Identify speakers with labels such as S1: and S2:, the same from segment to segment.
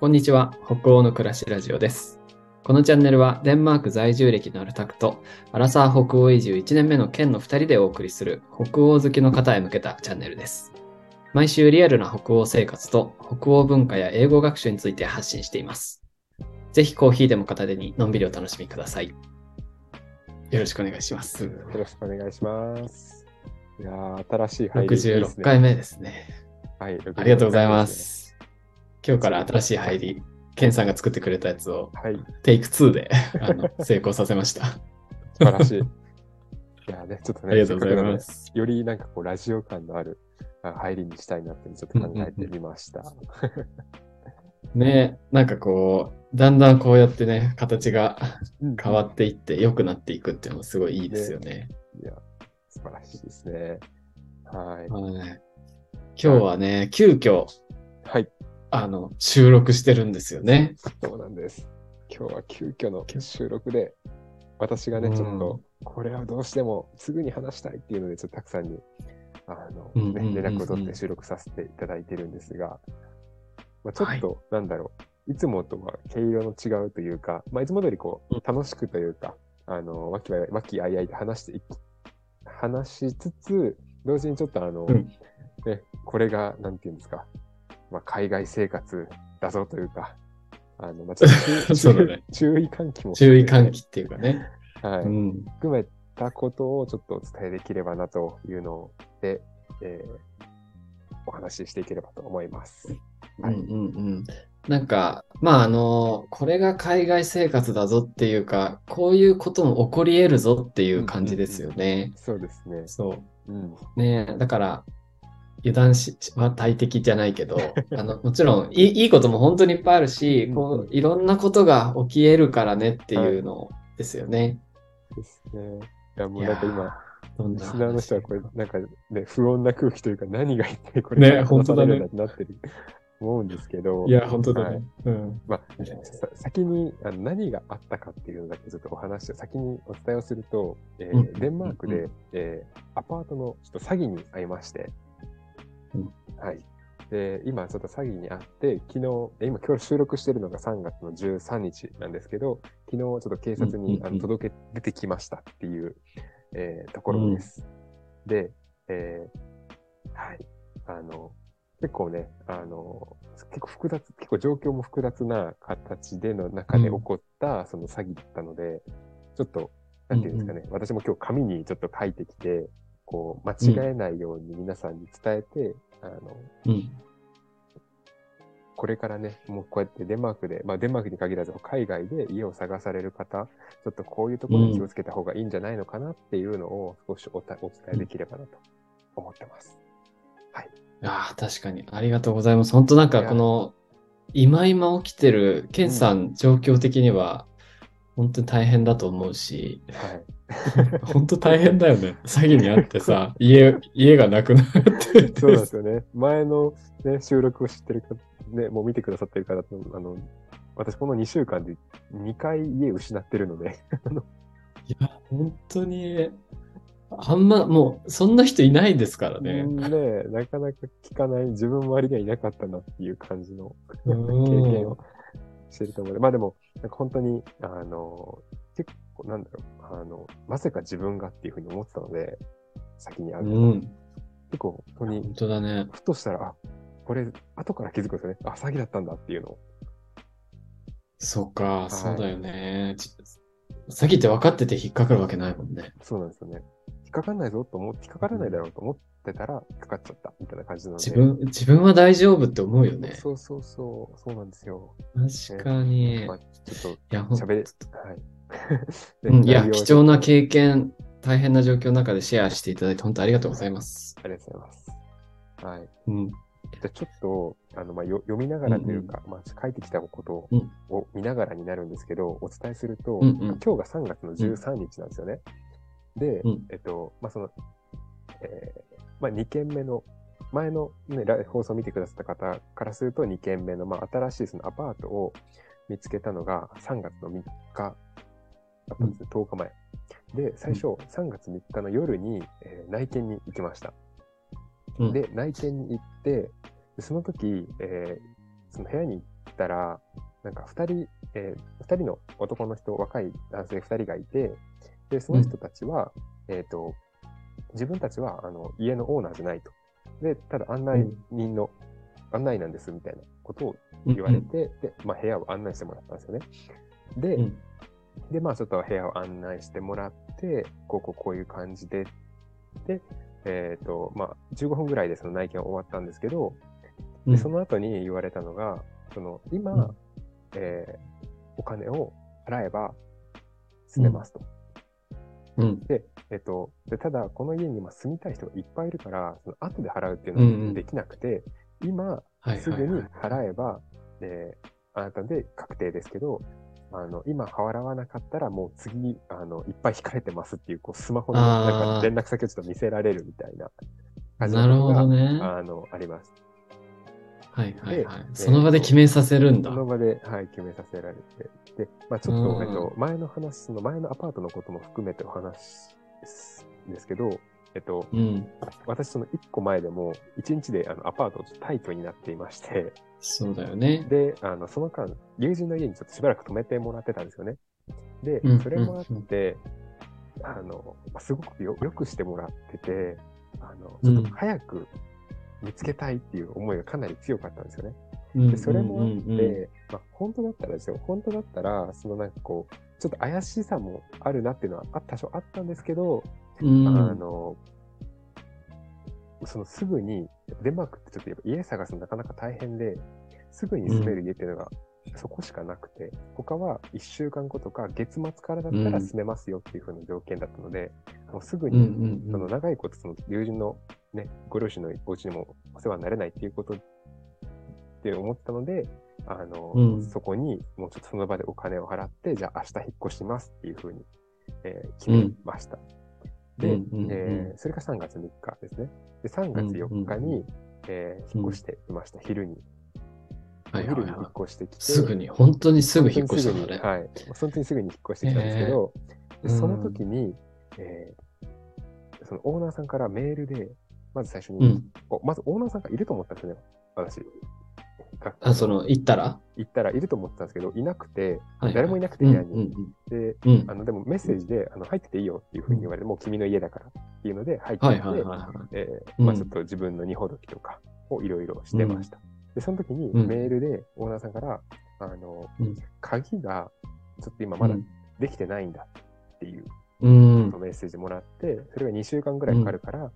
S1: こんにちは。北欧の暮らしラジオです。このチャンネルはデンマーク在住歴のあるタクと、アラサー北欧移住1年目の県の2人でお送りする北欧好きの方へ向けたチャンネルです。毎週リアルな北欧生活と北欧文化や英語学習について発信しています。ぜひコーヒーでも片手にのんびりお楽しみください。よろしくお願いします。
S2: よろしくお願いします。いやー新しい入りいいです
S1: 66回目ですね。
S2: はい、
S1: ありがとうございま
S2: 66
S1: す。今日から新しい入り、ケンさんが作ってくれたやつを
S2: 回目ですね。
S1: テイク2で あの成功させました。
S2: はい、素晴らしい。いやーね、ちょっとね、
S1: ありがとうございます。
S2: よりなんかこう、ラジオ感のあるあ入りにしたいなってちょっと考えてみました。
S1: ねなんかこう、だんだんこうやってね、形が
S2: うん
S1: 変わっていって良くなっていくっていうのもすごいいいですよね。
S2: いや、素晴らしいですね。はい。
S1: はい今日はね、急遽、
S2: はい、
S1: あの、収録してるんですよね。
S2: そうなんです。今日は急遽の収録で、私がね、
S1: うん
S2: ちょっと、これはどうしてもすぐに話したいっていうので、ちょっとたくさんに、あの、ね、連絡を取って収録させていただいてるんですが、まあ、ちょっと、なんだろう、いつもとは毛色の違うというか、まあ、いつも通りこ
S1: う
S2: 楽しくというか、あの、和気和気あいあいで話していき、話しつつ、同時にちょっとあの、
S1: うん。
S2: ね、これが、なんていうんですか、まあ、海外生活だぞというか、あの、まあ、ちょっと 注
S1: そうだね
S2: 注意喚起も
S1: 注意喚起っていうかね。
S2: はい、
S1: うん。
S2: 含めたことをちょっとお伝えできればなというので、えーお話ししていければと思います。はい
S1: うんうんうん。なんか、まああの、これが海外生活だぞっていうか、こういうことも起こり得るぞっていう感じですよね。
S2: そうですね。
S1: そう。
S2: うん。
S1: ねえ、だから、油断しは大敵じゃないけど、あの、もちろんいい、いいことも本当にいっぱいあるし、
S2: うん
S1: こう、いろんなことが起き得るからねっていうのですよね。
S2: ですね。いや、もう
S1: い
S2: なんか今、リ
S1: な
S2: スナーの人はこれ、なんかね、不穏な空気というか、何が一体こ
S1: ね
S2: れから話されるんだ
S1: 本
S2: ってなってる、思うんですけど、
S1: いや、本当だ
S2: は
S1: ね
S2: い。
S1: うん。
S2: まあ、さ先にあの何があったかっていうのだけちょっとお話を先にお伝えをすると、えー
S1: うん
S2: デンマークで、
S1: う
S2: えーアパートのちょっと詐欺に遭いまして、
S1: うん
S2: はい。で、今ちょっと詐欺に遭って、昨日、え今今日収録してるのが3月の13日なんですけど、昨日ちょっと警察に、
S1: うんうんうん
S2: あの届け出てきましたっていう、えーところです。で、えーはい。あの、結構ね、あの、結構複雑、結構状況も複雑な形での中で起こった、その詐欺だったので、ちょっと、なんていうんですかね、私も今日紙にちょっと書いてきて、こう、間違えないように皆さんに伝えて、あの、
S1: うん。
S2: これからね、もうこうやってデンマークで、まあデンマークに限らず海外で家を探される方、ちょっとこういうところに気をつけた方がいいんじゃないのかなっていうのを少しおたお伝えできればなと思ってます。
S1: ああ、確かに。ありがとうございます。本当なんかこの、今今起きてる、ケンさん、状況的には、本当に大変だと思うし、
S2: はい。
S1: 本当大変だよね。詐欺にあってさ、家、家がなくなって。
S2: そうなんですよね。前の、ね、収録を知ってる方、ね、もう見てくださってる方と、あの、私この2週間で2回家失ってるので、
S1: いや、本当に、あんま、もう、そんな人いないですからね。
S2: ねなかなか聞かない、自分周りにはいなかったなっていう感じの経
S1: うん
S2: 験をしてると思うまあでも、なんか本当に、あの、結構なんだろう、あの、まさか自分がっていうふうに思ってたので、先にあるのが、
S1: うん。
S2: 結構本当に
S1: 本、当だね。
S2: ふとしたら、あ、これ、後から気づくんですよね。あ、詐欺だったんだっていうのを。
S1: そうか、そうだよね。ち詐欺って分かってて引っかかるわけないもんね。
S2: そうなんですよね。引っかかんないぞと思って、引っかからないだろうと思ってたら、引っかかっちゃったみたいな感じなので。
S1: 自分、自分は大丈夫って思うよね。
S2: そうそうそう、そうなんですよ。
S1: 確かに。
S2: まあ、ちょっ
S1: いや、
S2: 喋れ、はい。で
S1: うん、いや、貴重な経験、大変な状況の中でシェアしていただいて、本当ありがとうございます。
S2: ありがとうございます。はい。
S1: うん。
S2: じゃあちょっと、あの、まあ、よ読みながらというか、まあ、書いてきたこと
S1: うん
S2: を見ながらになるんですけど、お伝えすると、
S1: うんうん
S2: 今日が3月の13日なんですよね。で、
S1: うん
S2: えっと、まあ、その、えーまあ、2件目の、前の、ね、ラ放送を見てくださった方からすると2件目の、まあ、新しいそのアパートを見つけたのが3月の3日だったんですね、10日前。で、最初、3月3日の夜に、えー内見に行きました。
S1: うん
S2: で、内見に行って、でその時、えーその部屋に行ったら、なんか2人、えー、2人の男の人、若い男性2人がいて、で、その人たちは、えっ、と、自分たちはあの家のオーナーじゃないと。で、ただ案内人の、案内なんですみたいなことを言われて、で、まあ、部屋を案内してもらったんですよね。で、
S1: うん
S2: で、まあちょっと部屋を案内してもらって、こうこうこういう感じで、で、えっ、と、まあ15分ぐらいでその内見は終わったんですけど、
S1: うん
S2: でその後に言われたのが、その今、
S1: うん
S2: えーお金を払えば住めますと。
S1: うん。
S2: で、えっ、とで、ただこの家に今住みたい人がいっぱいいるから、その後で払うっていう
S1: うんうん
S2: のはできなくて、今
S1: はい
S2: すぐに。払えば、えーあなたで確定ですけど、あの、今払わなかったらもう次、あの、いっぱい控えてますっていう、こう、スマホのなんか連絡先をちょっと見せられるみたいな感じ
S1: なるほ
S2: のが
S1: どね。
S2: あの、あります。
S1: はいはいはい
S2: で。
S1: その場で決めさせるんだ
S2: そ。の場で、はい、決めさせられて。で、まあちょっと、
S1: うん
S2: えっと、前の話、その前のアパートのことも含めてお話ですですけど、えっと、
S1: うん。
S2: 私その1個前でも、1日であのアパートちょっとタイトになっていまして、
S1: そうだよね。
S2: で、あの、その間、友人の家にちょっとしばらく泊めてもらってたんですよね。で
S1: うん、
S2: それもあって、あの、すごくよよくしてもらってて、あの、ちょっと早く見つけたいっていう思いがかなり強かったんですよね。
S1: うん
S2: で、それもあって、まあ、本当だったらですよ、本当だったら、そのなんかこう、ちょっと怪しさもあるなっていうのはあ多少あったんですけど、
S1: うん。
S2: あの、そのすぐに、デンマークってちょっとやっぱ家探すのなかなか大変で、すぐに住める家っていうのがそこしかなくて、他は1週間後とか月末からだったら住めますよっていう風な条件だったので、もうすぐ
S1: うんう
S2: に、
S1: んうん。
S2: その長いことその友人のね、ご両親のお家にもお世話になれないっていうことって思ったので、あの、
S1: うん。
S2: そこにもうちょっとその場でお金を払って、じゃあ明日引っ越しますっていう風に、えー決めました。で、
S1: うんうんうん
S2: えーそれが3月3日ですね。で、3月4日に、えー引っ越していました、昼に。
S1: はいはい
S2: 昼に引
S1: は
S2: っ越してきて。
S1: い。すぐに、本当にすぐ引っ越した
S2: 本当にすぐに。
S1: んだね。
S2: はい。本当にすぐに引っ越してきたんですけど、
S1: えー
S2: でその時に、えーそのオーナーさんからメールで、まず最初に、
S1: うん。
S2: おまずオーナーさんがいると思ったんですよね、私。
S1: あ、その、行ったら？
S2: 行ったらいると思ってたんですけど、いなくて、
S1: はい
S2: 誰もいなくて
S1: うん
S2: 部屋に。で、
S1: うんうん。
S2: あの、でもメッセージで、あの、入ってていいよっていうふうに言われて、もう君の家だからっていうので入ってて。えまあちょっと自分の荷ほどきとかをいろいろしてました。で、その時に
S1: うん。
S2: メールでオーナーさんから、あの、
S1: うん。
S2: 鍵がちょっと今まだ
S1: うん。
S2: できてないんだっていう
S1: うん。
S2: メッセージもらって、それが2週間ぐらいかかるから、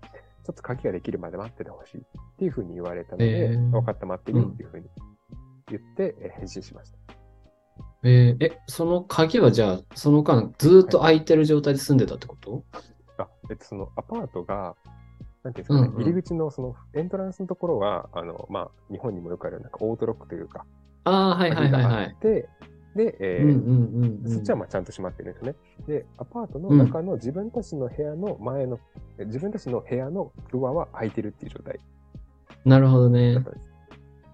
S2: ちょっと鍵ができるまで待っててほしいっていうふうに言われたので、
S1: えー
S2: 分かった待ってるよっていうふうに言って、えー返信しました。
S1: えーえ、その鍵はじゃあ、その間、ずーっと空いてる状態で住んでたってこと？
S2: あ、えっと、そのアパートが、なんていうんですかね、
S1: うんうん
S2: 入り口のそのエントランスのところは、あの、まあ、日本にもよくあるなんかオートロックというか、
S1: ああ、はいはいはいはい。
S2: あって、で、えー
S1: うんうんうんうん。
S2: そっちはまあちゃんと閉まってるんですよね。で、アパートの中の自分たちの部屋の前の、え自分たちの部屋のドアは開いてるっていう状態
S1: なるほど
S2: だ
S1: ね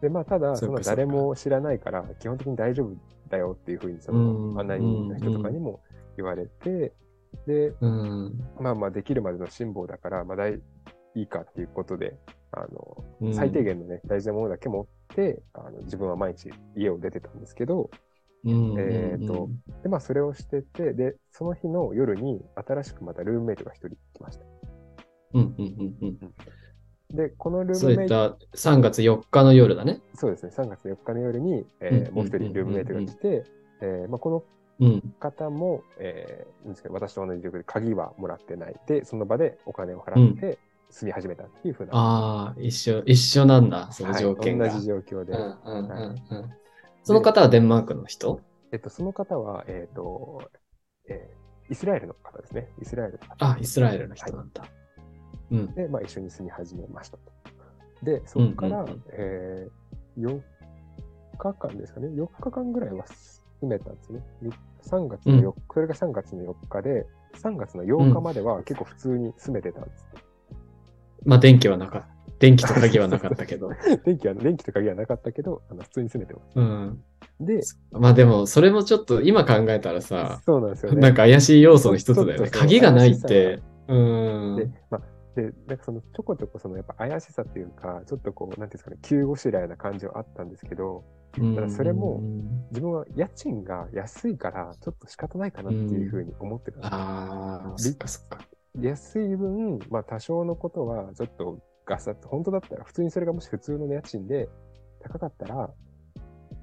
S2: でまあ、ただ、その誰も知らないから、基本的に大丈夫だよっていうふうに、そ
S1: うん
S2: の案内人の人とかにも言われて、で、
S1: うん。
S2: まあまあ、できるまでの辛抱だから、まあ、大いいかっていうことで、あの、
S1: うん
S2: 最低限のね、大事なものだけ持って、あの自分は毎日家を出てたんですけど、
S1: うん
S2: えーとで、まあ、それをしてて、で、その日の夜に、新しくまたルームメイトが一人来ました。
S1: うんうんうんうん。
S2: で、このル
S1: そういっ
S2: ームメイト、
S1: た3月4日の夜だね。
S2: そうですね、3月4日の夜に、え
S1: うんうんうんうん
S2: ーもう一人ルームメイトが来て、えーまあ、この
S1: うん。
S2: 方も、えーなんですけど私と同じ状況で鍵はもらってない。で、その場でお金を払って住み始めたっていうふうな、
S1: ああ、一緒、一緒なんだ、その条件が。
S2: はい、同じ状況で、
S1: その方はデンマークの人？
S2: えっと、その方は、えっ、と、えーイスラエルの方ですね。イスラエルの方
S1: あ、イスラエルの人なんだ。うん。
S2: で、まあ、一緒に住み始めましたと。で、そこから、
S1: うんうんうん
S2: えー、4日間ですかね。4日間ぐらいは住めたんですね。よ3月の4日、それが3月の4日で、3月の8日までは結構普通に住めてたんです。
S1: まあ、電気はなかった。電気と鍵はなかったけど。
S2: 電気は、電気と鍵はなかったけど、あの普通に住めてます。
S1: うん。
S2: で、
S1: まあでも、それもちょっと今考えたらさ、
S2: そうなんですよね。
S1: なんか怪しい要素の一つだよね。鍵がないって。うん。
S2: で、まあ、で、なんかそのちょこちょこそのやっぱ怪しさっていうか、ちょっとこう、なんていうんですかね、急ごしらえな感じはあったんですけど、
S1: うん
S2: だからそれも自分は家賃が安いから、ちょっと仕方ないかなっていうふうに思ってたんですよ
S1: ああ、そっかそっか。
S2: 安い分、まあ多少のことはちょっとガサッと、本当だったら、普通にそれがもし普通の家賃で高かったら、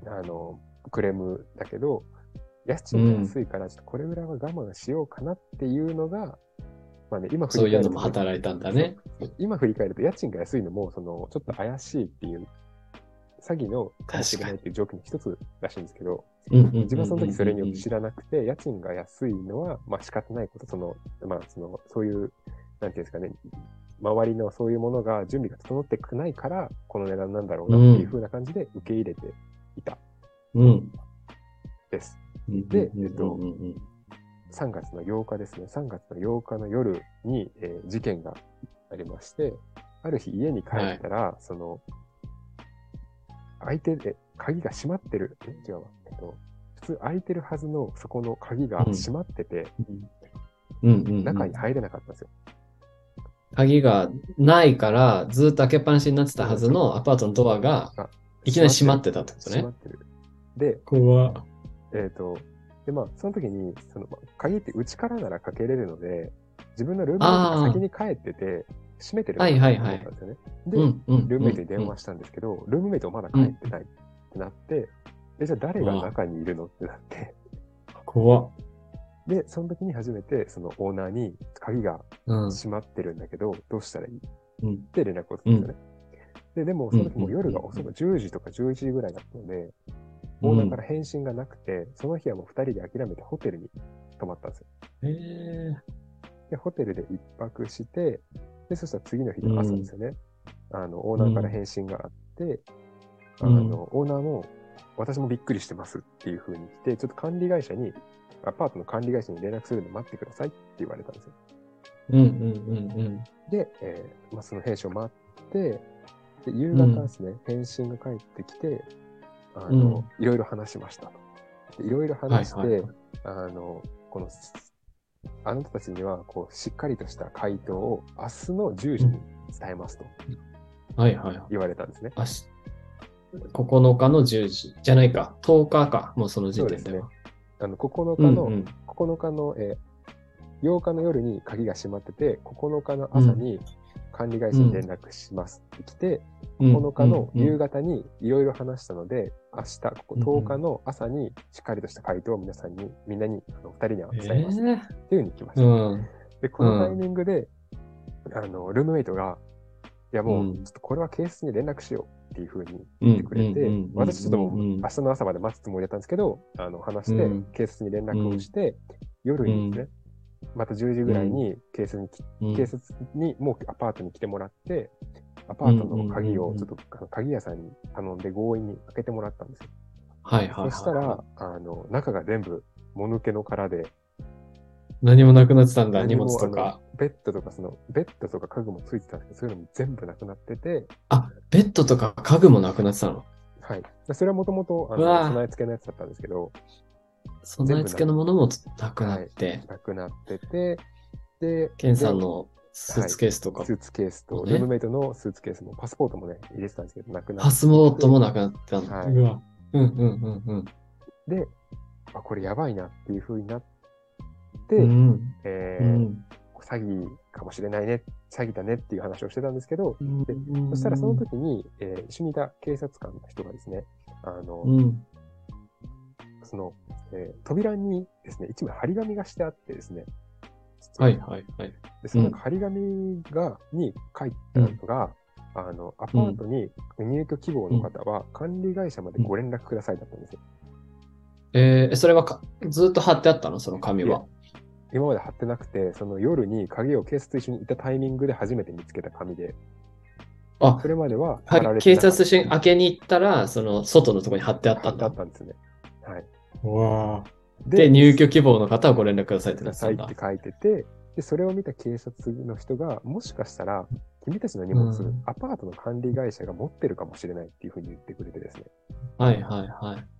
S2: あの、クレームだけど、家賃が安いから、ちょっとこれぐらいは我慢しようかなっていうのが、まあね、今振
S1: そういうの
S2: り返ると
S1: も働いたんだね。
S2: 今振り返ると家賃が安いのも、その、ちょっと怪しいっていう、詐欺のかもしれないっていう条件の一つらしいんですけど、自分はその時それによく知らなくて、家賃が安いのは、まあ仕方ないこと、その、まあその、そういう、なんていうんですかね、周りのそういうものが準備が整ってないから、この値段なんだろうなっていう風な感じで受け入れていた。
S1: うん。
S2: です。
S1: うん
S2: で
S1: うん
S2: えっと
S1: うん。うん
S2: 3月の8日ですね、3月の8日の夜に、えー事件がありまして、ある日家に帰ったら、その、開いてて、鍵が閉まってる、え違うわ、えっと、普通開いてるはずのそこの鍵が閉まってて、
S1: うんうんうん。
S2: 中に入れなかったんですよ。
S1: 鍵がないから、ずっと開けっぱなしになってたはずのアパートのドアが、いきなり閉まってたってことね
S2: 閉ま。ってる。で、
S1: 怖
S2: えっ、と、で、まあ、その時に、その、まあ鍵って内からならかけれるので、自分のルームメイトが先に帰ってて、閉めてるなと思ったんですよね。で、
S1: うんうん。
S2: ルームメイトに電話したんですけど、ルームメイトまだ帰ってないってなって、え、じゃあ誰が中にいるのってなって、
S1: 怖っ。
S2: で、その時に初めて、そのオーナーに鍵が
S1: うん。
S2: 閉まってるんだけど、どうしたらいい？
S1: うん
S2: って連絡をするんですよね。で、でも、その時もう夜が遅く、
S1: うん
S2: 10時とか11時ぐらいだったので、オーナーから返信がなくて、その日はもう2人で諦めてホテルに泊まったんですよ。
S1: えー
S2: で、ホテルで一泊して、で、そしたら次の日の朝ですよね。あの、オーナーから返信があって、
S1: うん
S2: あの、オーナーも、私もびっくりしてますっていう風に来て、ちょっと管理会社に、アパートの管理会社に連絡するの待ってくださいって言われたんですよ。
S1: うんうんうんうん。
S2: で、えーまあ、その返信を待って、で夕方ですね、返信が返ってきて、あの、いろいろ話しましたと。でいろいろ話して、
S1: はいはいはい
S2: あの、この、あなたたちには、こう、しっかりとした回答を明日の10時に伝えますと
S1: はいはい。
S2: 言われたんですね。
S1: 明日、9日の10時。じゃないか。10日か。もうその時点では。
S2: あの、9日の、
S1: うんうん。
S2: 9日の、えー8日の夜に鍵が閉まってて、9日の朝に管理会社に連絡します。って来て、9日の夕方にいろいろ話したので、明日、ここ10日の朝にしっかりとした回答を皆さんに、みんなに、あの2人には
S1: え
S2: 伝えます。っていうふうに来ました。
S1: うん。
S2: で、このタイミングで、あの、ルームメイトが、いやもう、
S1: うん。
S2: ちょっとこれは警察に連絡しようっていうふうに言ってくれて、私ちょっともう明日の朝まで待つつもりだったんですけど、あの、話して
S1: うん、
S2: 警察に連絡をして、夜にですね、また10時ぐらいに警察に警察にもうアパートに来てもらって、アパートの鍵をちょっと鍵屋さんに頼んで強引に開けてもらったんですよ。
S1: はいはいはい。
S2: そしたら、あの、中が全部、もぬけの殻で、
S1: 何もなくなってたんだ、荷物とか。
S2: ベッドとか、その、ベッドとか家具もついてたんですけど、そういうのも全部なくなってて、
S1: あ、ベッドとか家具もなくなってたの？
S2: はい。それはもともと、備え付けのやつだったんですけど、
S1: 備え付けのものもなくなって、
S2: なくなって。て、で、
S1: ケンさんのスーツケースとか、
S2: スーツケースと、
S1: ね。
S2: ルームメイトのスーツケースも、パスポートもね、入れてたんですけど、なくな
S1: パ
S2: って。
S1: スモートもなくなって。たの。
S2: はい。う
S1: わ。うんうんうんうん。
S2: で、あ、これやばいなっていう風になって、
S1: うん。
S2: えー
S1: うん
S2: 詐欺かもしれないね、詐欺だねっていう話をしてたんですけど、で
S1: うん
S2: そしたらその時に、えー一緒にいた警察官の人がですね、あの、
S1: うん。
S2: その、えー扉にですね、一枚張り紙がしてあってですね、
S1: はいはいはい。
S2: で、その張り紙が、に書いてあるのが、あの、アパートに入居希望の方は管理会社までご連絡くださいだったんですよ。
S1: えー、それはかずっと貼ってあったの？その紙は。
S2: 今まで貼ってなくて、その夜に鍵を警察と一緒にいたタイミングで初めて見つけた紙で、
S1: あ
S2: それまでは貼ら
S1: は
S2: れて
S1: 警察署
S2: なかった
S1: に開けに行ったら、その外のところに貼ってあった
S2: 貼ってあ
S1: んだ。
S2: ったんですね。はい。
S1: わで、入居希望の方はご連絡くださいって
S2: く
S1: なってたんだ
S2: って。書いてて、で、それを見た警察の人が、もしかしたら、君たちの荷物、
S1: うん
S2: アパートの管理会社が持ってるかもしれないっていうふうに言ってくれてですね。
S1: はいはいはい。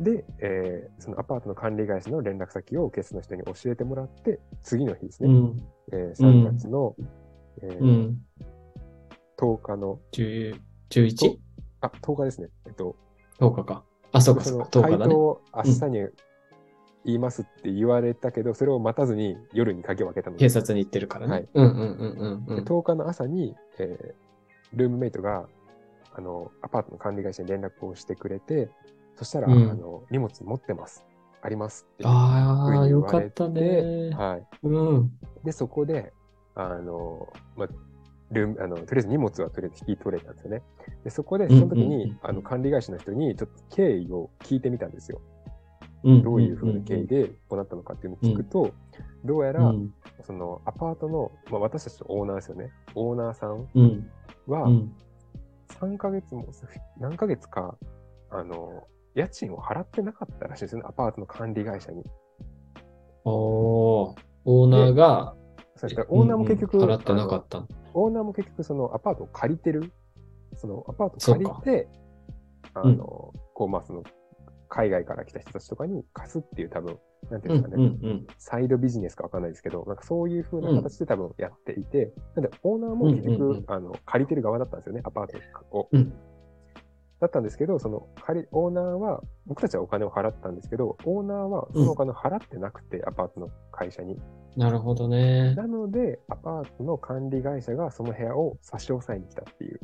S2: で、えーそのアパートの管理会社の連絡先を警察の人に教えてもらって、次の日ですね、
S1: うん。
S2: えー3月の、えー
S1: うん。
S2: 10日の、
S1: 10 11?
S2: あ、10日ですね。えっと、
S1: 10日か。あ、そうか、
S2: そ
S1: うか、10日だね。
S2: 回答を明日に言いますって言われたけど、それを待たずに夜に鍵を開けたので
S1: 警察に行ってるからね。
S2: はい
S1: うんうんうんうんう
S2: で
S1: ん。
S2: 10日の朝に、えールームメイトが、あの、アパートの管理会社に連絡をしてくれて、そしたら、
S1: うん
S2: あの、荷物持ってます。ありますって
S1: ああ、よ
S2: われて
S1: かったね。
S2: はい。
S1: うん。
S2: で、そこで、あの、まあ、ルーム、あの、とりあえず荷物はとりあえず引き取れたんですよね。で、そこで、その時に、
S1: うんうんうん
S2: あの、管理会社の人に、ちょっと経緯を聞いてみたんですよ。
S1: うん
S2: どういうふうな経緯で行ったのかっていうのを聞くと、どうやら、
S1: うん
S2: その、アパートの、まあ、私たちのオーナーですよね。オーナーさん
S1: うん。
S2: は
S1: う、ん。
S2: 3ヶ月も、何ヶ月か、あの、家賃を払ってなかったらしいですよね。アパートの管理会社に。
S1: おーオーナーが、
S2: そしたらオーナーも結局、
S1: うんうん払ってなかった。
S2: オーナーも結局そのアパートを借りてる。そのアパートを借りて、あの、
S1: うん
S2: こう、まあその、海外から来た人たちとかに貸すっていう多分、なんてい
S1: うん
S2: うんですかね、
S1: うんうん。
S2: サイドビジネスかわかんないですけど、なんかそういう風な形で多分やっていて、なんでオーナーも結局、
S1: うんうんうん
S2: あの、借りてる側だったんですよね、アパートを。
S1: うん
S2: だったんですけど、その、オーナーは、僕たちはお金を払ったんですけど、オーナーはそのお金を払ってなくて、アパートの会社に。
S1: なるほどね。
S2: なので、アパートの管理会社がその部屋を差し押さえに来たっていう。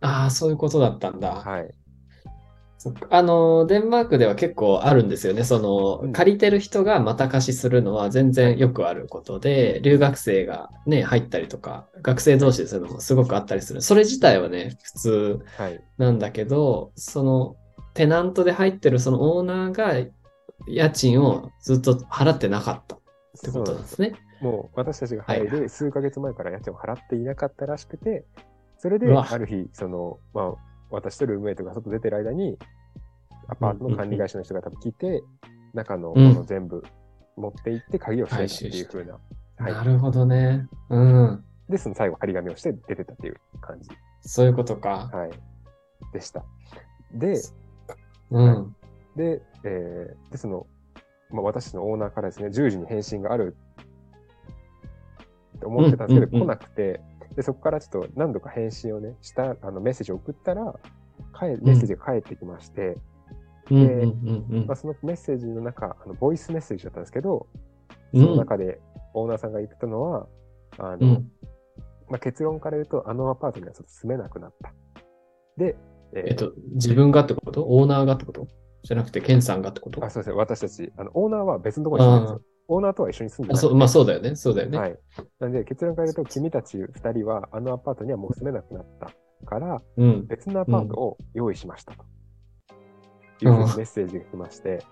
S1: ああ、そういうことだったんだ。
S2: はい。
S1: あの、デンマークでは結構あるんですよね。その、
S2: うん
S1: 借りてる人がまた貸しするのは全然よくあることで、留学生がね、入ったりとか、学生同士でするのもすごくあったりする。それ自体はね、普通
S2: はい。
S1: なんだけど、その、テナントで入ってるそのオーナーが家賃をずっと払ってなかったってことなんですね。
S2: もう私たちが入
S1: はいは
S2: る数ヶ月前から家賃を払っていなかったらしくて、それである日、その、まあ、私とルームメイトが外出てる間に、アパートの管理会社の人が多分来て、中のもの全部持って行って鍵を閉めたっていう風な。はい
S1: なるほどね。うん。
S2: で、その最後、張り紙をして出てたっていう感じ。
S1: そういうことか。
S2: はい。でした。で、
S1: うん。
S2: で、えーで、その、まあ、私のオーナーからですね、10時に返信があるって思ってたんですけど、来なくて、で、そこからちょっと何度か返信をね、した、あの、メッセージを送ったら、かえメッセージが返ってきまして、
S1: うんうんうんうん
S2: まあ、そのメッセージの中、あの、ボイスメッセージだったんですけど、
S1: うん
S2: その中でオーナーさんが言ってたのは、あの、
S1: うん
S2: まあ、結論から言うと、あのアパートにはちょっと住めなくなった。で、えー
S1: えっと、自分がってこと？オーナーがってこと？じゃなくて、ケンさんがってこと？
S2: あ、そうですね。私たち、あの、オーナーは別のところに住んでるんですよ。オーナーとは一緒に住んでない。
S1: あそうまあそうだよね。そうだよね。
S2: はい。なんで、結論から言うと、君たち二人は、あのアパートにはもう住めなくなったから、
S1: うん。
S2: 別のアパートを用意しましたと。いうふうにメッセージが来まして、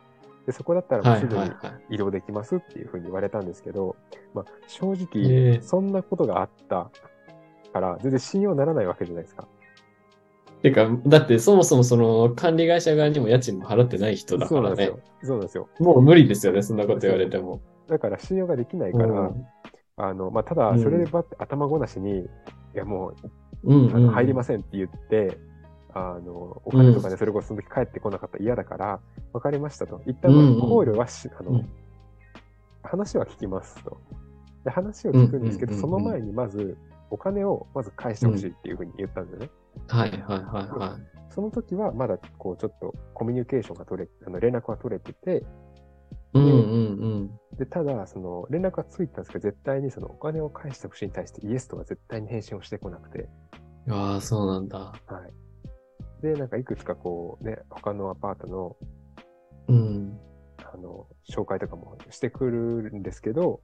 S2: で、そこだったらもう
S1: はい
S2: すぐに。移動できますっていうふうに言われたんですけど、まあ、正
S1: え
S2: 直、
S1: え
S2: そんなことがあったから、全然信用ならないわけじゃないですか。
S1: てか、だってそもそもその管理会社側にも家賃も払ってない人だからね
S2: そうなんですよ。。そうなんですよ。
S1: もう無理ですよね、そんなこと言われても。
S2: だから信用ができないから、
S1: うん
S2: あの、まあ、ただ、それでばって頭ごなしに、いや、もう、
S1: うんうん
S2: あの入りませんって言って、あの、お金とかでそれこそその時帰ってこなかったら嫌だから、わかりましたと。一旦まあ
S1: うんうん
S2: 考慮はし、あの、
S1: うん
S2: 話は聞きますと。で、話を聞くんですけど、
S1: うんうんうんうん
S2: その前にまず、お金をまず返してほしいっていうふうに言ったんですよね。
S1: はいはいはいは
S2: その時はまだ、こう、ちょっとコミュニケーションが取れ、あの、連絡は取れてて、
S1: い。うんうん
S2: で、ただ、その、連絡はついたんですけど、絶対にその、お金を返してほしいに対してイエスとは絶対に返信をしてこなくて、
S1: うん。ああ、そうなんだ。
S2: はい。で、なんかいくつかこうね、他のアパートの、
S1: うん。
S2: あの、紹介とかもしてくるんですけど、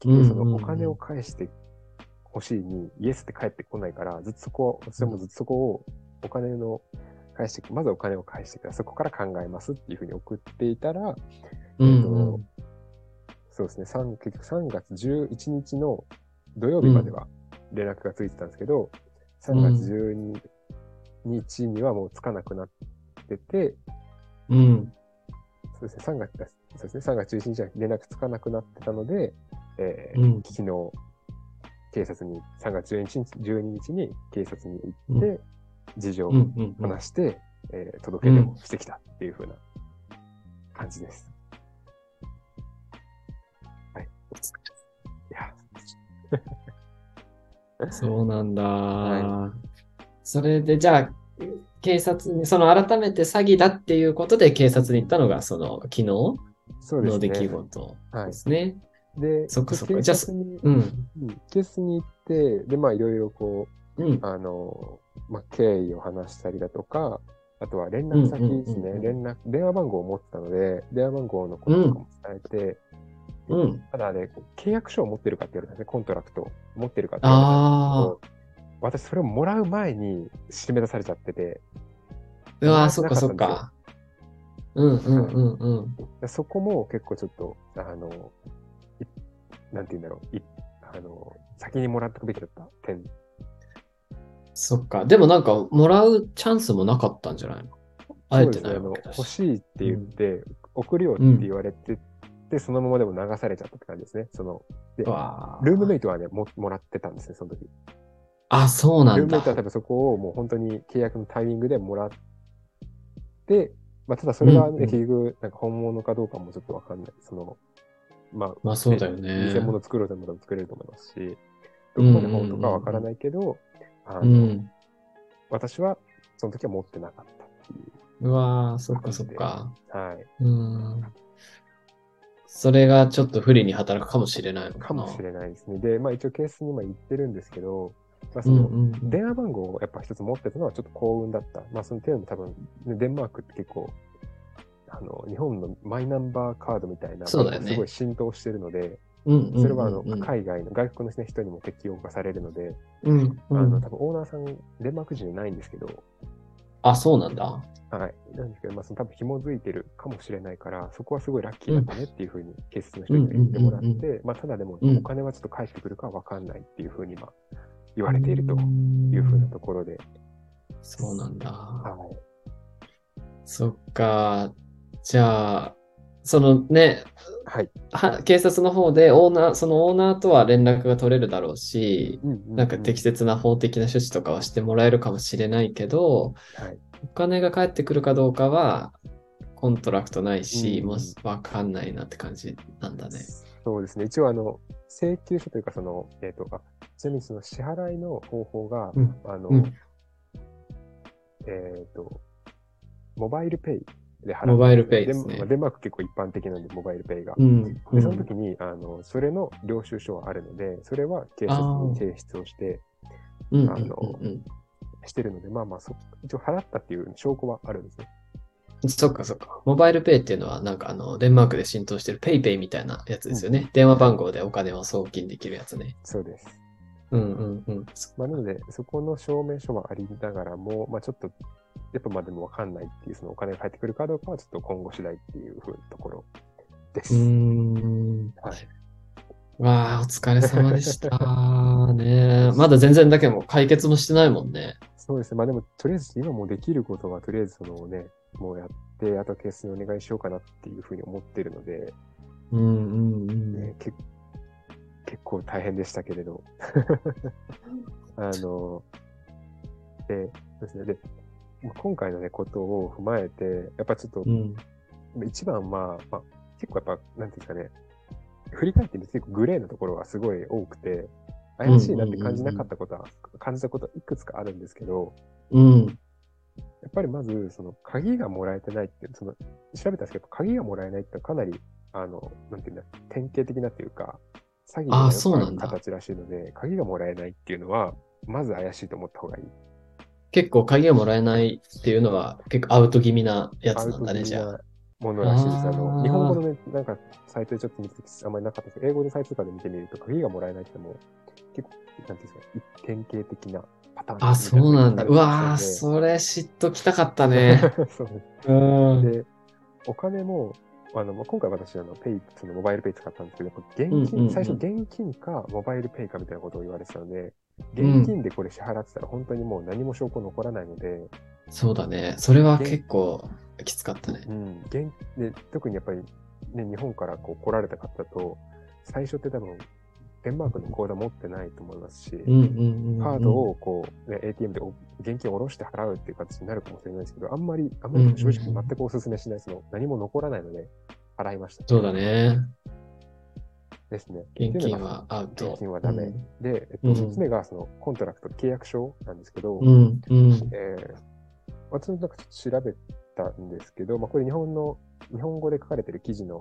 S2: 結局そのお金を返してほしいに、イエスって返ってこないから、ずっとそこを、私もずっとそこを、お金の返して、まずお金を返してください。そこから考えますっていうふうに送っていたら、
S1: うん
S2: えっと
S1: うん。
S2: そうですね、3結局3月11日の土曜日までは連絡がついてたんですけど、3月12日にはもうつかなくなってて、
S1: うん。
S2: そうですね、3月、そうですね、3月11日は連絡つかなくなってたので、えー
S1: うん
S2: 昨日、警察に、3月12日 ,12 日に警察に行って、事情を
S1: うんうんうん。
S2: 話して、えー届け出もしてきたっていう風な感じです。はい。いや、
S1: そうなんだ、
S2: は
S1: それで、じゃあ、警察に、その改めて詐欺だっていうことで警察に行ったのが、その昨日
S2: そうですね。
S1: の出来事
S2: はい
S1: ですね。
S2: で、
S1: そっかそっか
S2: 警
S1: じゃあうん。
S2: うん警察に行って、で、まあ、いろいろこ
S1: うん
S2: う、。あの、まあ、経緯を話したりだとか、あとは連絡先ですね。連絡、電話番号を持ってたので、電話番号のこととかも伝えて、
S1: うん。
S2: ただね、契約書を持ってるかって言われたんですね、 contract を持ってるかって言われたんですけど、私それをもらう前に締め出されちゃってて、
S1: うわそっかそっ
S2: なか。
S1: うんうんうんうん。
S2: でそこも結構ちょっと、あの、いなんて言うんだろう、いあの、先にもらっておくべきだった点。
S1: そっか。でもなんか、もらうチャンスもなかったんじゃないの？あえてない
S2: の欲しいって言って、送るよって言われて、で、そのままでも流されちゃったって感じですね。その、
S1: うわー
S2: ルームメイトはね、ももらってたんですね、その時。
S1: あ、そうなんだ
S2: ルームメイトは。多分そこをもう本当に契約のタイミングでもらって、まあ、ただそれがね、
S1: うんうん
S2: 結局、なんか本物かどうかもちょっとわかんない。その、まあ、
S1: まあそうだよね。
S2: 偽物作ろうと思ったら作れると思いますし、どこまで本当かわからないけど、あの、
S1: うん。
S2: 私はその時は持ってなかったっていう
S1: わー、そっかそっか。
S2: う。はい。
S1: うん。それがちょっと不利に働くかもしれないのかな。
S2: かもしれないですね。で、まあ一応ケースに今言ってるんですけど、まあ
S1: うん
S2: その。電話番号をやっぱ一つ持ってたのはちょっと幸運だった。まあその程度も多分、ねデンマークって結構、あの、日本のマイナンバーカードみたいな、
S1: そうだよね
S2: すごい浸透してるので、それはあの、海外の外国の人にも適用化されるので、
S1: うんうん
S2: あの、多分オーナーさん、デンマーク人じゃないんですけど、
S1: あ、そうなんだ。
S2: はい。なんですけど、まあ、その多分紐づいてるかもしれないから、そこはすごいラッキーだったねっていうふうに警察の人には言ってもらって、まあ、ただでも
S1: うん
S2: お金はちょっと返ってくるかわかんないっていうふうに、まあ、言われているというふうなところで、
S1: そうなんだ。
S2: はい。
S1: そっか。じゃあ、そのね、
S2: はい。
S1: は警察の方でオーナー、そのオーナーとは連絡が取れるだろうし、
S2: うんうんうん
S1: なんか適切な法的な処置とかはしてもらえるかもしれないけど、
S2: はい。
S1: お金が返ってくるかどうかは、contract ないし、
S2: うん
S1: もしわかんないなって感じなんだね。
S2: そうですね。一応、あの、請求書というか、その、えっ、と、あちなみにその支払いの方法が、
S1: うん
S2: あの、
S1: うん
S2: えっ、と、 MobilePay で払う。
S1: MobilePay ですね
S2: デンまあデンマーク結構一般的なんで、 MobilePay が。
S1: うん。
S2: で、その時に、あの、それの領収書はあるので、それは警察に提出をして、
S1: うん、
S2: あのしてるので、まあまあそ、一応払ったっていう証拠はあるんですね。
S1: うんそっかそっか。 MobilePay っていうのは、なんかあの、デンマークで浸透してる PayPay みたいなやつですよね。電話番号でお金を送金できるやつね。
S2: そうです。
S1: うんうんうん。
S2: まあ、なので、そこの証明書はありながらも、まあちょっと、やっぱまあでもわかんないっていう、そのお金が返ってくるかどうかはちょっと今後次第っていうふうなところです。
S1: うーん。
S2: はい。
S1: わあ、お疲れ様でした。ねえまだ全然だけども解決もしてないもんね。
S2: そうですね。まあでも、とりあえず今もうできることは、とりあえずそのね、もうやって、あとケースにお願いしようかなっていうふうに思ってるので、
S1: うんうんうん。
S2: ね、け結構大変でしたけれど。あの、で、そうですね。で、まあ今回のね、ことを踏まえて、やっぱちょっと
S1: う、ん。
S2: 一番まあ、まあ、結構やっぱ、なんていうんですかね、振り返ってみると結構グレーなところがすごい多くて、怪しいなって感じなかったことは、感じたことはいくつかあるんですけど、
S1: うん。
S2: やっぱりまず、その、鍵がもらえてないって、その、調べたんですけど、鍵がもらえないってかなり、あの、なんていうんだ、典型的なっていうか、詐欺の形らしいので、鍵がもらえないっていうのは、まず怪しいと思った方がいい。
S1: 結構鍵がもらえないっていうのは結構アウト気味なやつなんだね、じゃあ。
S2: なものらしいです。あ
S1: あ
S2: の、
S1: ー
S2: 日本語のね、なんか、サイトでちょっと見たときあんまりなかったですけど、英語のサイトとかで見てみると、鍵がもらえないってもう、結構、なんていうんですか、典型的なパターン
S1: あ、そうなんだ。うわー、
S2: ー
S1: それ知っときたかったね。
S2: そうです
S1: うん。
S2: で、お金も、あの、まあ今回私、あの、ペイ、そのモバイルペイ使ったんですけど、現金、
S1: うんうんうん
S2: 最初現金かモバイルペイかみたいなことを言われてたので、現金でこれ支払ってたら本当にもう何も証拠残らないので、
S1: そうだね。それは結構きつかったね。
S2: うん、現金で特にやっぱり、ね、日本からこう来られた方と、最初って多分、デンマークの口座持ってないと思いますし、
S1: うんうんうんうん。
S2: カードをこう、ね、ATM でお現金を下ろして払うっていう形になるかもしれないですけど、あんまり、あんまり正直全くお勧めしない、その何も残らないので、払いました。
S1: そうだね。
S2: ですね。
S1: 現金はアウト。
S2: 現金はダメ。で、えっと、
S1: うん
S2: 一つ目がその contract、契約書なんですけど、
S1: うんうん。
S2: えー私もなんかちょっと調べたんですけど、まあ、これ日本の、日本語で書かれてる記事の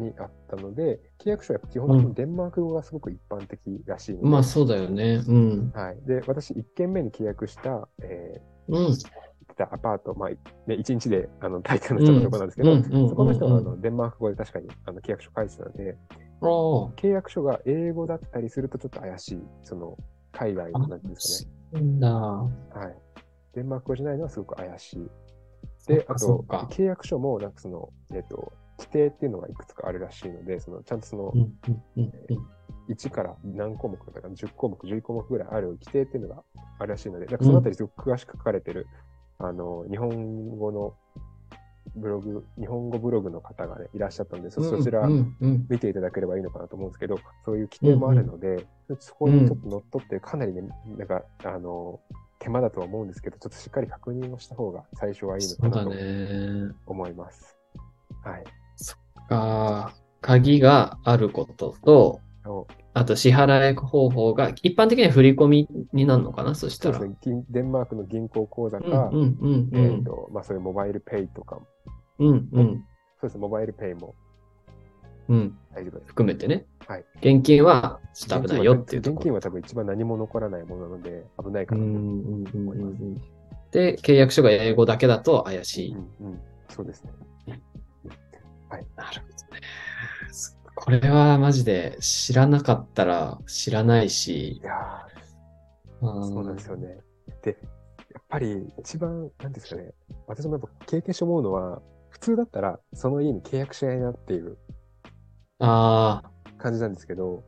S2: にあったので、契約書はやっぱ基本的にデンマーク語がすごく一般的らしいので、
S1: まあそうだよね。うん。
S2: はい。で、私、1軒目に契約した、え
S1: うん。
S2: ー、たアパート、まあ、ね、1日であの大体の人のところなんですけど、
S1: うんうん
S2: そこの人はあ
S1: うん
S2: のデンマーク語で確かにあの契約書書いてたので、契約書が英語だったりするとちょっと怪しい、その、海外の、なんですかね。
S1: なんだ。
S2: はい。デンマーク語じゃないのはすごく怪しい。で、あと契約書も、なんかその、えっ、と、規定っていうのがいくつかあるらしいので、その、ちゃんとその
S1: う、んうんうんうん
S2: 1から何項目だか10項目、11項目ぐらいある規定っていうのがあるらしいので、なんかそのあたりすごく詳しく書かれてる、あの、日本語のブログ、日本語ブログの方がね、いらっしゃったので、そそちら見ていただければいいのかなと思うんですけど、そういう規定もあるので、そこにちょっと乗っ取って、かなりね、なんか、あの、手間だとは思うんですけど、ちょっとしっかり確認をした方が最初はいいのかなと
S1: ね。
S2: 思います。はい。
S1: か、鍵があることと、あと支払い方法が、一般的には振り込みになるのかな？そしたら。
S2: ね銀デンマークの銀行口座
S1: うん
S2: か、そういうモバイルペイとかも、
S1: うんうん
S2: そうですね、モバイルペイも
S1: うん。
S2: 大丈夫です。
S1: 含めてね。
S2: はい。
S1: 現金はちょっと危ないよっていう。
S2: 現金は多分一番何も残らないものなので、危ないか
S1: うん
S2: なと思います。
S1: で、契約書が英語だけだと怪しい。
S2: うんうん、そうですね。
S1: なるほどね。これはマジで知らなかったら知らないし
S2: い、や
S1: そ
S2: うなんですよね。で、やっぱり一番、なんですかね、私もやっぱ経験して思うのは、普通だったらその家に契約しないなっていう
S1: ああ、
S2: 感じなんですけど、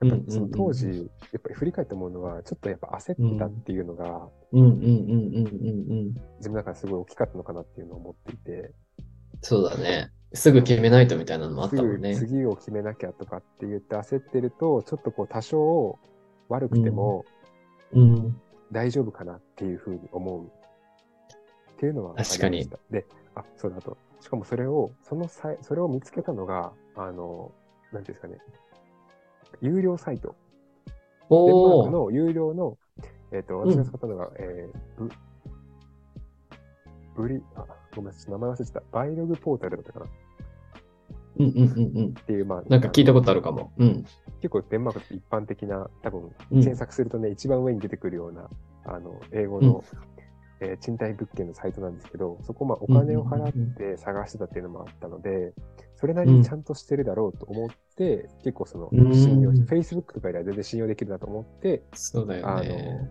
S1: うん
S2: やっぱその当
S1: うん
S2: 時、やっぱり振り返って思うのは、ちょっとやっぱ焦ってたっていうのが、
S1: うんうんうんうんうんうん。
S2: 自分の中ですごい大きかったのかなっていうのを思っていて、
S1: そうだね。すぐ決めないとみたいなのもあったもんね。
S2: 次を決めなきゃとかって言って焦ってると、ちょっとこう多少悪くても
S1: うん。
S2: 大丈夫かなっていうふうに思うっていうのは。
S1: 確かに
S2: で、あ、そうだあと。しかもそれを、その際、それを見つけたのが、あの、なんていうんですかね、有料サイト。デンマー。クの有料の、えっ、と、
S1: うん
S2: 私が使ったのが、えー、ブ、ブリ、あ、ごめんなさい、名前忘れてた。バイログポータルだったかなっ
S1: うんうんうんうん。
S2: ていう、まあ、
S1: なんか聞いたことあ
S2: る。
S1: るかも。うん。
S2: 結構デンマークって一般的な、多分、
S1: うん
S2: 検索するとね、一番上に出てくるような、あの、英語の、えー賃貸物件のサイトなんですけど、そこ、まあ、お金を払って探してたっていうのもあったので、それなりにちゃんとしてるだろうと思って、結構その、
S1: うん
S2: 信用し、Facebook とかよりは全然信用できるなと思って、
S1: そうだよ
S2: あの
S1: ね。、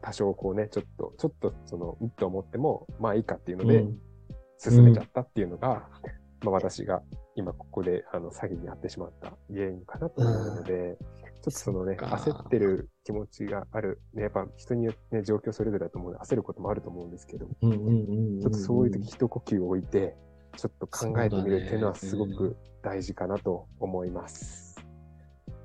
S2: 多少こうね、ちょっと、ちょっとその、うんと思っても、まあいいかっていうので、
S1: うん
S2: 進めちゃったっていうのが、まあ私が今ここであの詐欺に遭ってしまった原因かなと思うので、ちょっとそのね、焦ってる気持ちがある、ね、やっぱ人によってね、状況それぞれだと思うので、焦ることもあると思うんですけど。ちょっとそういう時一呼吸置いて、ちょっと考えてみるっていうのはすごく大事かなと思います。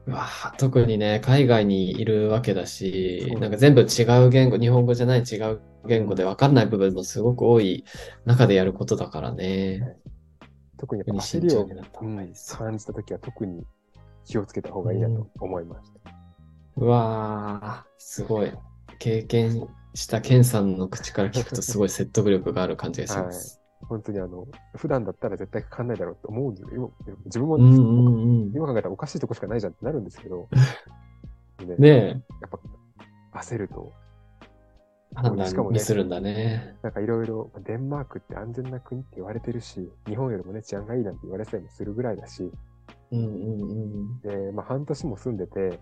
S1: うわあ特にね、海外にいるわけだしなんか全部違う言語、日本語じゃない違う言語で分かんない部分もすごく多い中でやることだからね。
S2: 特にやっぱ
S1: 慎
S2: 焦りを、感じた時は特に気をつけた方がいいなと思いました。
S1: うわあすごい。経験したケンさんの口から聞くとすごい説得力がある感じがします。
S2: 本当にあの、普段だったら絶対かかんないだろうと思うんですよ。自分も、
S1: うんうんうん。
S2: 今考えたらおかしいとこしかないじゃんってなるんですけど、ね
S1: ねえ、
S2: やっぱ焦ると、
S1: 判
S2: しかもね
S1: 断ミスるんだね。
S2: なんかいろいろ、デンマークって安全な国って言われてるし、日本よりもね、治安がいいなんて言われてたりもするぐらいだし、
S1: うんうんうん。
S2: で、まあ半年も住んでて、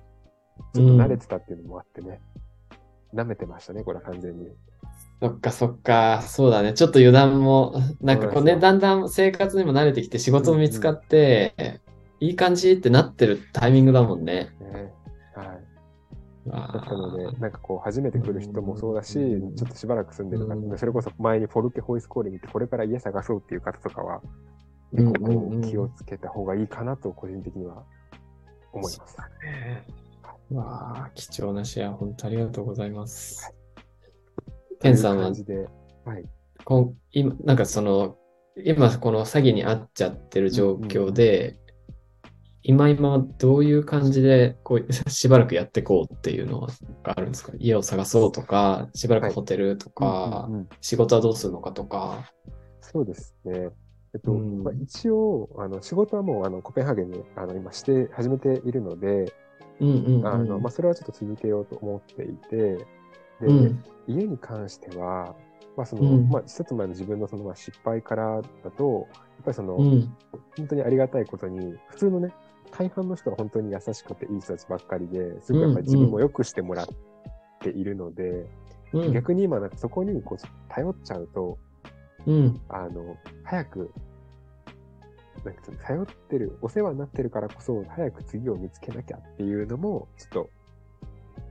S2: ちょっと慣れてたっていうのもあってね、舐めてましたね、これは完全に。
S1: そっかそっか、そうだね。ちょっと油断も、なんかこうね、だんだん生活にも慣れてきて仕事も見つかって、いい感じってなってるタイミングだもんね。
S2: ねはい。
S1: だ
S2: だったので、なんかこう、初めて来る人もそうだし、
S1: うん。
S2: ちょっとしばらく住んでる方、
S1: うん。
S2: それこそ前にフォルケホイスコーレに行って、これから家探そうっていう方とかは、
S1: うん。
S2: 結構気をつけた方がいいかなと、個人的には思います。
S1: わあ、貴重なシェア、本当ありがとうございます。ケンさんは？
S2: はい。
S1: こん今、なんかその、今この詐欺に遭っちゃってる状況で、今今はどういう感じで、こう、しばらくやっていこうっていうのがあるんですか？家を探そうとか、しばらくホテルとか、
S2: うんうんうん
S1: 仕事はどうするのかとか。
S2: そうですね。えっと、
S1: うん
S2: まあ、一応、あの、仕事はもう、あの、コペンハーゲンに、あの、今して、始めているので、
S1: うんうん、うん。
S2: あの、まあ、それはちょっと続けようと思っていて、で、
S1: うん。
S2: 家に関しては、まあ、その、
S1: うん
S2: まあ、一つ前の自分のその、まあ、失敗からだと、やっぱりその、
S1: うん。
S2: 本当にありがたいことに、普通のね、大半の人は本当に優しくていい人たちばっかりで、すごくやっぱり自分も良くしてもらっているので、
S1: うん。
S2: 逆に今なんかそこにこう頼っちゃうと、
S1: うん。
S2: あの、早く、なんか頼ってる、お世話になってるからこそ、早く次を見つけなきゃっていうのも、ちょっと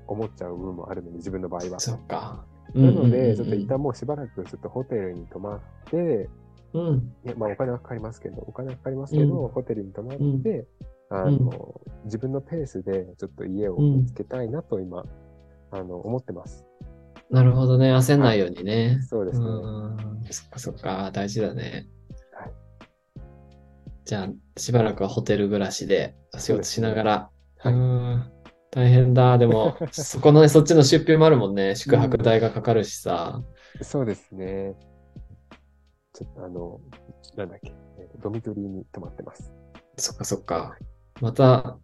S2: 思っちゃう部分もあるので、自分の場合は。
S1: そっか。
S2: なので、ちょっと
S1: い
S2: 一旦もうしばらくちょっとホテルに泊まって、
S1: うん。
S2: いやまあお金はかかりますけど、お金はかかりますけど、
S1: うん
S2: ホテルに泊まって、
S1: うん
S2: あの、自分のペースでちょっと家を見つけたいなと今、あの、思ってます。
S1: なるほどね。焦んないようにね。
S2: そうですね。
S1: うん。そっかそっか。大事だね。
S2: はい。
S1: じゃあ、しばらくはホテル暮らしで仕事しながら。
S2: ね
S1: うん。大変だ。でも、そこのね、そっちの出費もあるもんね。宿泊代がかかるしさ。
S2: そうですね。ちょっとあの、なんだっけ、えードミトリーに泊まってます。
S1: そっかそっか。また、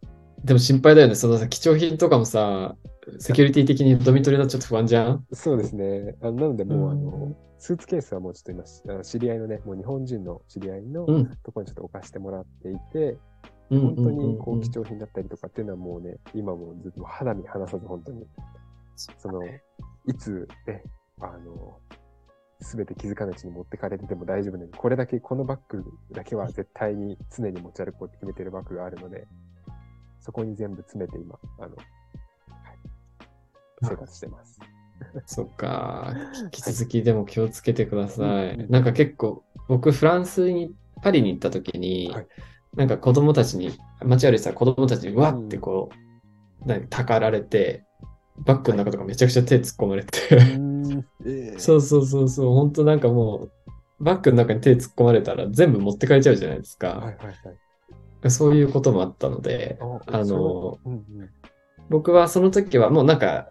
S1: でも心配だよね。そのさ、貴重品とかもさ、セキュリティ的にドミトリーだとちょっと不安じゃん？
S2: そうですね。あなので、もう、あ
S1: うん
S2: の、スーツケースはもうちょっと今、あの知り合いのね、もう日本人の知り合いの
S1: うん。
S2: ところにちょっと置かしてもらっていて、
S1: うん
S2: 本当にこ
S1: うん
S2: う貴重品だったりとかっていうのはもうね、今もずっと肌身離さず本当に、その、いつね、あの、すべて気づかないうちに持ってかれてても大丈夫なのに、これだけ、このバッグだけは絶対に常に持ち歩こうって決めてるバッグがあるので、そこに全部詰めて今、あの、はい、生活してます。
S1: そっか。引き続きでも気をつけてください。
S2: うん
S1: なんか結構、僕、フランスに、パリに行った時に、
S2: はい。
S1: なんか子供たちに、街歩いてたら子供たちにわってこう、なんかたかられて、バッグの中とかめちゃくちゃ手突っ込まれて、
S2: え
S1: そうそうそうそう、本当なんかもう、バッグの中に手突っ込まれたら全部持ってかれちゃうじゃないですか。
S2: はいはいはい。
S1: そういうこともあったので、あの
S2: うんうん、
S1: 僕はその時はもうなんか、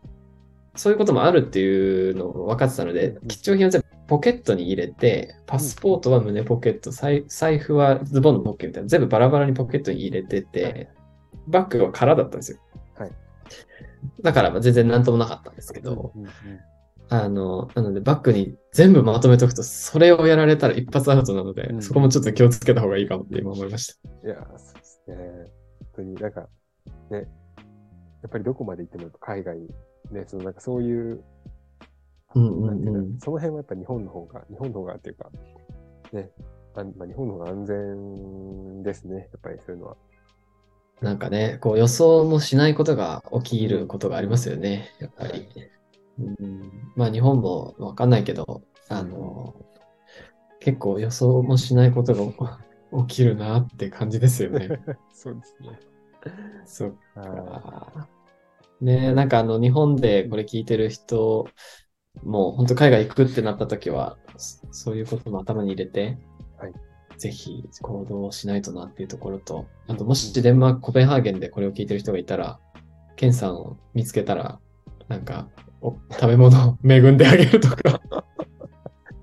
S1: そういうこともあるっていうのを分かってたので
S2: うん、
S1: 貴重品を全部ポケットに入れて、パスポートは胸ポケット、財財布はズボンのポッケみたいな、全部バラバラにポケットに入れて
S2: はい。
S1: て、バッグは空だったんですよ。
S2: はい。
S1: だからまあ全然なんともなかったんですけど、
S2: うんうん
S1: あの、なのでバッグに全部まとめとくと、それをやられたら一発アウトなので、
S2: うん
S1: そこもちょっと気をつけた方がいいかもって今思いました。
S2: いや、そうですね。本当になんか、ね、やっぱりどこまで行っても海外、ね、そのなんかそういう、
S1: うんうんう
S2: その辺はやっぱ日本の方が、日本の方がっていうか、ね、あまあ、日本の方が安全ですね、やっぱりそういうのは。
S1: なんかね、こう予想もしないことが起きることがありますよね、やっぱり。うん、まあ日本もわかんないけど、あの、結構予想もしないことが起きるなって感じですよね。
S2: そうですね。
S1: そっ
S2: は
S1: か。ねなんかあの日本でこれ聞いてる人も本当海外行くってなった時は、そそういうことも頭に入れて、
S2: はい
S1: ぜひ行動しないとなっていうところと、あともしデンマーク、コペンハーゲンでこれを聞いてる人がいたら、ケンさんを見つけたら、なんか、お食べ物を恵んであげるとか、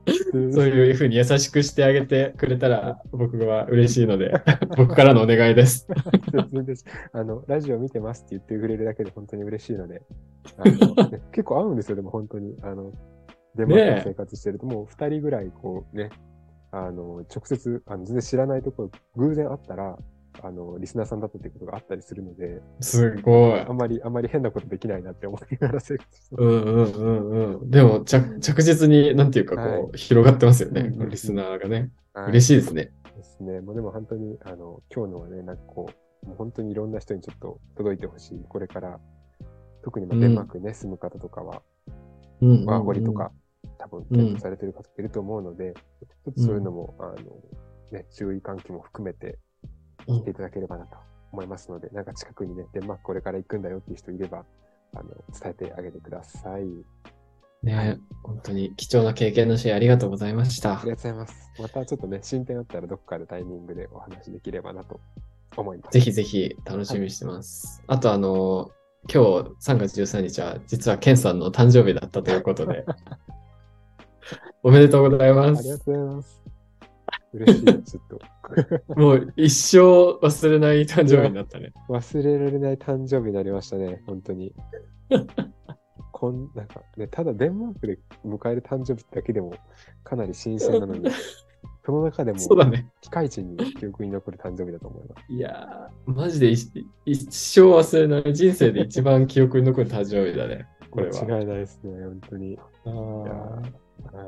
S2: い。
S1: そういうふうに優しくしてあげてくれたら僕は嬉しいので、僕からのお願いです。
S2: あの、ラジオ見てますって言ってくれるだけで本当に嬉しいので、あの ね結構合うんですよ、でも本当に。あの、デンマークで生活してると、もう二人ぐらいこうね、あの、直接、あの全然知らないところ、偶然会ったら、あの、リスナーさんだったっていうことがあったりするので、
S1: すごい
S2: あ。んまり、あんまり変なことできないなって思いながら生活して
S1: うんうんうんうん。でも着、着実に、なんていうか、こう、
S2: はい
S1: 広がってますよね、
S2: うんうん
S1: リスナーがね。
S2: はい
S1: 嬉しいですね。
S2: ですね。もうでも本当に、あの、今日のはね、なんかこう、もう本当にいろんな人にちょっと届いてほしい。これから、特にまあ
S1: うん
S2: デンマークにね、住む方とかは、
S1: うんうんうん
S2: ワーホリとか、多分検討されてる方いると思うので、ちょっとそういうのも、あの、ね、注意喚起も含めて
S1: うん
S2: 聞いていただければなと思いますので、なんか近くにね、デンマークこれから行くんだよっていう人いれば、あの、伝えてあげてください。
S1: ね、本当に貴重な経験のシェアありがとうございました
S2: あり。がとうございます。またちょっとね、進展あったらどっかでタイミングでお話できればなと思います。
S1: ぜひぜひ楽しみにしてます。あと、あの、今日3月13日は、実はケンさんの誕生日だったということで、おめでとうございま
S2: ありが
S1: す。
S2: とうございます。嬉しい、ちょっと。
S1: もう一生忘れない誕生日になったね。
S2: 忘れられない誕生日になりましたね、本当に。こんなんかね、ただデンマークで迎える誕生日だけでもかなり新鮮なのに、その中でも
S1: そうだね。
S2: 機械値に記憶に残る誕生日だと思います。
S1: いやー、マジで一一生忘れない、人生で一番記憶に残る誕生日だね。これは。
S2: 間違いないですね、本当に。い
S1: あ
S2: や
S1: ー
S2: は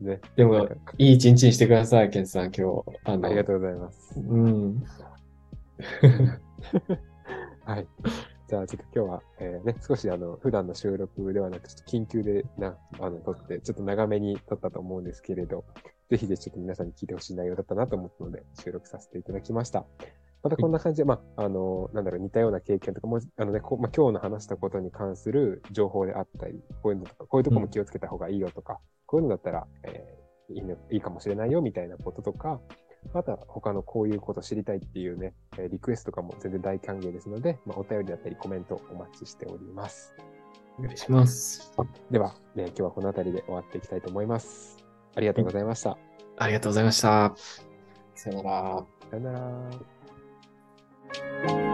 S2: い。ね。
S1: でもいい一日にしてください、ケンさん、今日。あの
S2: ありがとうございます。
S1: うん。
S2: はい。じゃあ、ちょっと今日は、えーね、少しあの、普段の収録ではなく、ちょっと緊急でな、あの、撮って、ちょっと長めに撮ったと思うんですけれど、ぜひぜひちょっと皆さんに聞いてほしい内容だったなと思ったので、収録させていただきました。またこんな感じで、まあ、あの、なんだろう、似たような経験とかも、あのね、こまあ、今日の話したことに関する情報であったり、こういうのとか、こういうとこも気をつけた方がいいよとか、こういうのだったら、えーいいのいいかもしれないよみたいなこととか、また他のこういうこと知りたいっていうね、えーリクエストとかも全然大歓迎ですので、まあ、お便りだったりコメントお待ちしております。
S1: お願いします。
S2: では、ね、今日はこの辺りで終わっていきたいと思います。ありがとうございました。
S1: ありがとうございました。さよなら。
S2: さよなら。Thank you.